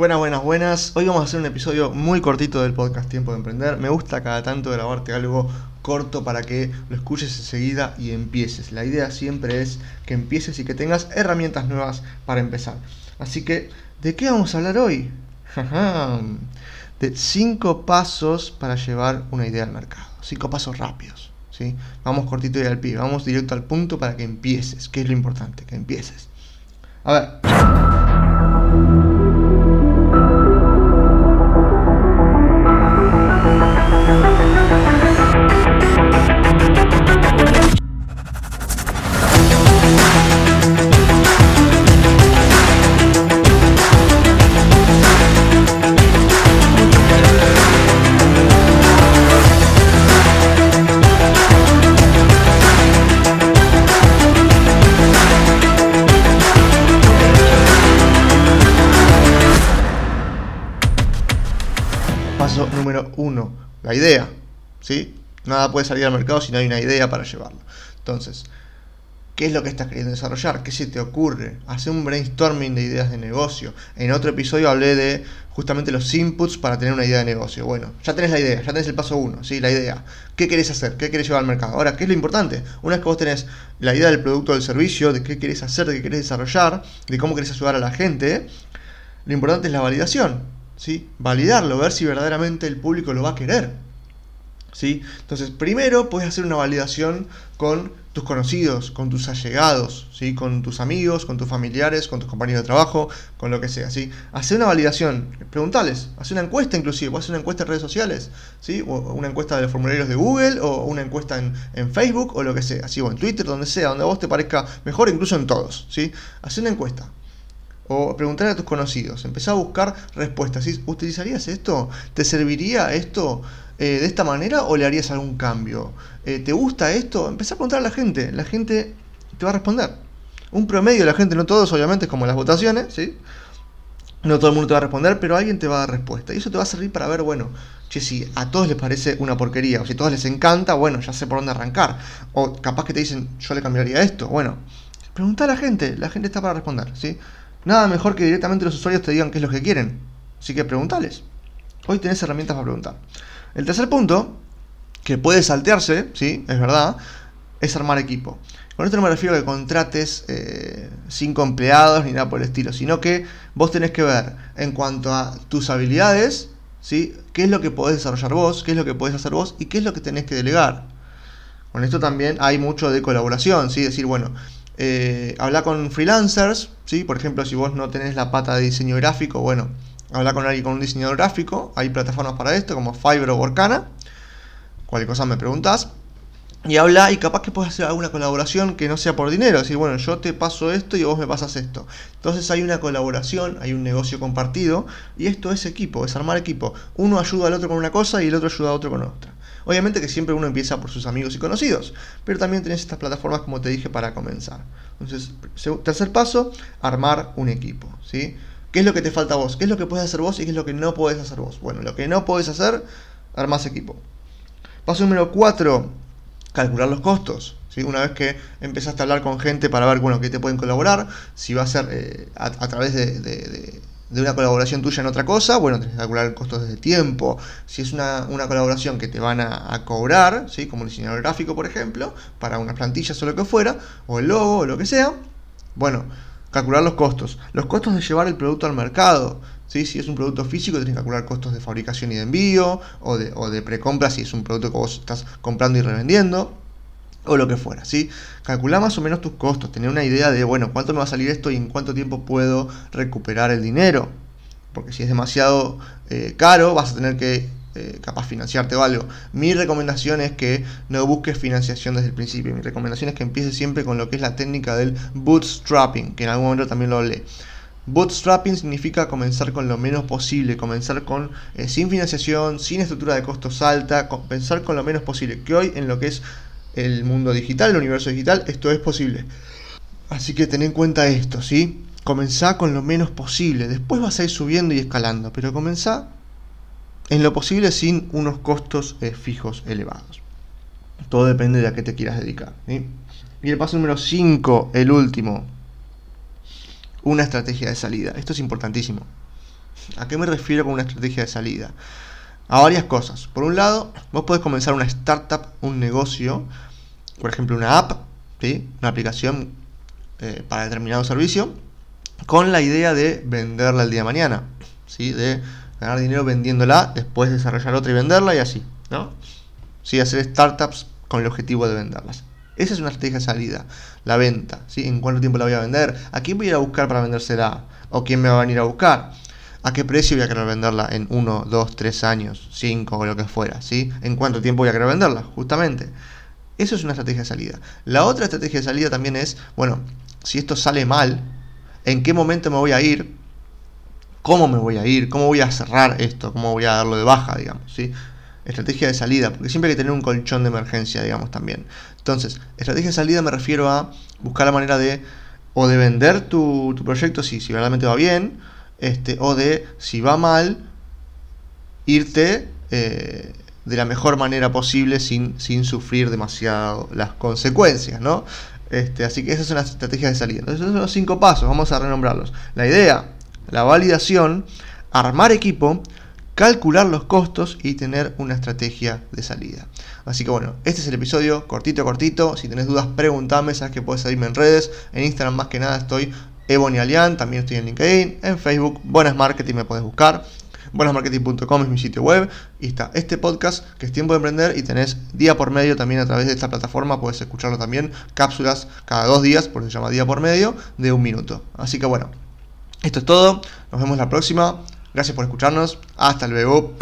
Buenas, buenas, buenas. Hoy vamos a hacer un episodio muy cortito del podcast Tiempo de Emprender. Me gusta cada tanto grabarte algo corto para que lo escuches enseguida y empieces. La idea siempre es que empieces y que tengas herramientas nuevas para empezar. Así que, ¿de qué vamos a hablar hoy? de cinco pasos para llevar una idea al mercado. Cinco pasos rápidos. ¿sí? Vamos cortito y al pie. Vamos directo al punto para que empieces. Que es lo importante, que empieces. A ver. Número uno, la idea. ¿sí? Nada puede salir al mercado si no hay una idea para llevarlo. Entonces, ¿qué es lo que estás queriendo desarrollar? ¿Qué se te ocurre? Hace un brainstorming de ideas de negocio. En otro episodio hablé de justamente los inputs para tener una idea de negocio. Bueno, ya tenés la idea, ya tenés el paso uno, ¿sí? la idea. ¿Qué querés hacer? ¿Qué querés llevar al mercado? Ahora, ¿qué es lo importante? Una vez que vos tenés la idea del producto o del servicio, de qué querés hacer, de qué querés desarrollar, de cómo querés ayudar a la gente, lo importante es la validación. Validarlo, ver si verdaderamente el público lo va a querer. ¿sí? Entonces, primero puedes hacer una validación con tus conocidos, con tus allegados, ¿sí? con tus amigos, con tus familiares, con tus compañeros de trabajo, con lo que sea. ¿sí? Hacer una validación, preguntales, hacer una encuesta inclusive, hacer una encuesta en redes sociales, ¿sí? o una encuesta de los formularios de Google, o una encuesta en, Facebook, o lo que sea, ¿sí? o en Twitter, donde sea, donde a vos te parezca mejor, incluso en todos. ¿sí? Hacer una encuesta, o preguntar a tus conocidos, empezar a buscar respuestas. ¿Utilizarías esto? ¿Te serviría esto eh, de esta manera o le harías algún cambio? Eh, ¿Te gusta esto? Empezar a preguntar a la gente. La gente te va a responder. Un promedio de la gente, no todos, obviamente, es como las votaciones, ¿sí? No todo el mundo te va a responder, pero alguien te va a dar respuesta. Y eso te va a servir para ver, bueno, che, si a todos les parece una porquería, o si a todos les encanta, bueno, ya sé por dónde arrancar. O capaz que te dicen, yo le cambiaría esto. Bueno, pregunta a la gente, la gente está para responder, ¿sí? Nada mejor que directamente los usuarios te digan qué es lo que quieren. Así que preguntales. Hoy tenés herramientas para preguntar. El tercer punto, que puede saltearse, sí, es verdad, es armar equipo. Con esto no me refiero a que contrates eh, cinco empleados ni nada por el estilo, sino que vos tenés que ver en cuanto a tus habilidades, ¿sí? qué es lo que podés desarrollar vos, qué es lo que podés hacer vos y qué es lo que tenés que delegar. Con esto también hay mucho de colaboración, ¿sí? decir, bueno, eh, habla con freelancers, ¿sí? por ejemplo, si vos no tenés la pata de diseño gráfico, bueno, habla con alguien con un diseñador gráfico, hay plataformas para esto como Fiverr o Workana, cualquier cosa me preguntas, y habla y capaz que puedes hacer alguna colaboración que no sea por dinero, decir, bueno, yo te paso esto y vos me pasas esto. Entonces hay una colaboración, hay un negocio compartido y esto es equipo, es armar equipo. Uno ayuda al otro con una cosa y el otro ayuda a otro con otra. Obviamente que siempre uno empieza por sus amigos y conocidos, pero también tenés estas plataformas como te dije para comenzar. Entonces, tercer paso, armar un equipo, ¿sí? ¿Qué es lo que te falta a vos? ¿Qué es lo que puedes hacer vos y qué es lo que no puedes hacer vos? Bueno, lo que no puedes hacer, armás equipo. Paso número 4, calcular los costos. Una vez que empezaste a hablar con gente para ver, bueno, qué te pueden colaborar, si va a ser eh, a, través de de una colaboración tuya en otra cosa, bueno, tenés que calcular el costo de tiempo. Si es una, colaboración que te van a, cobrar, ¿sí? como el diseñador gráfico, por ejemplo, para unas plantillas o lo que fuera, o el logo o lo que sea, bueno, calcular los costos. Los costos de llevar el producto al mercado. ¿Sí? Si es un producto físico, tenés que calcular costos de fabricación y de envío, o de, o de precompra si es un producto que vos estás comprando y revendiendo o lo que fuera, ¿sí? Calcula más o menos tus costos, tener una idea de, bueno, cuánto me va a salir esto y en cuánto tiempo puedo recuperar el dinero. Porque si es demasiado eh, caro, vas a tener que eh, capaz financiarte o algo. Mi recomendación es que no busques financiación desde el principio. Mi recomendación es que empieces siempre con lo que es la técnica del bootstrapping, que en algún momento también lo hablé. Bootstrapping significa comenzar con lo menos posible, comenzar con eh, sin financiación, sin estructura de costos alta, comenzar con lo menos posible. Que hoy en lo que es el mundo digital, el universo digital, esto es posible. Así que ten en cuenta esto, ¿sí? Comenzá con lo menos posible, después vas a ir subiendo y escalando, pero comenzá en lo posible sin unos costos eh, fijos elevados. Todo depende de a qué te quieras dedicar. Y el paso número 5, el último, una estrategia de salida. Esto es importantísimo. ¿A qué me refiero con una estrategia de salida? A varias cosas. Por un lado, vos podés comenzar una startup, un negocio, por ejemplo una app, ¿sí? una aplicación eh, para determinado servicio, con la idea de venderla el día de mañana, ¿sí? de ganar dinero vendiéndola, después desarrollar otra y venderla y así. ¿no? ¿Sí? Hacer startups con el objetivo de venderlas. Esa es una estrategia de salida, la venta. ¿sí? ¿En cuánto tiempo la voy a vender? ¿A quién voy a ir a buscar para vendérsela? ¿O quién me va a venir a buscar? ¿A qué precio voy a querer venderla en 1, 2, 3 años, 5 o lo que fuera? ¿sí? ¿En cuánto tiempo voy a querer venderla? Justamente. Eso es una estrategia de salida. La otra estrategia de salida también es, bueno, si esto sale mal, ¿en qué momento me voy a ir? ¿Cómo me voy a ir? ¿Cómo voy a cerrar esto? ¿Cómo voy a darlo de baja, digamos? ¿sí? Estrategia de salida, porque siempre hay que tener un colchón de emergencia, digamos, también. Entonces, estrategia de salida me refiero a buscar la manera de o de vender tu, proyecto si, si verdaderamente va bien, este, o de si va mal, irte eh, de la mejor manera posible sin, sin sufrir demasiado las consecuencias, ¿no? Este, así que esas son las estrategias de salida. Entonces, esos son los cinco pasos, vamos a renombrarlos. La idea, la validación, armar equipo, calcular los costos y tener una estrategia de salida. Así que bueno, este es el episodio cortito, cortito. Si tenés dudas, preguntame, sabes que puedes seguirme en redes. En Instagram más que nada estoy Ebonialian, también estoy en LinkedIn, en Facebook, Buenas Marketing me puedes buscar. Buenasmarketing.com es mi sitio web y está este podcast que es tiempo de emprender y tenés día por medio también a través de esta plataforma, puedes escucharlo también, cápsulas cada dos días, por eso se llama día por medio, de un minuto. Así que bueno, esto es todo, nos vemos la próxima. Gracias por escucharnos. Hasta luego.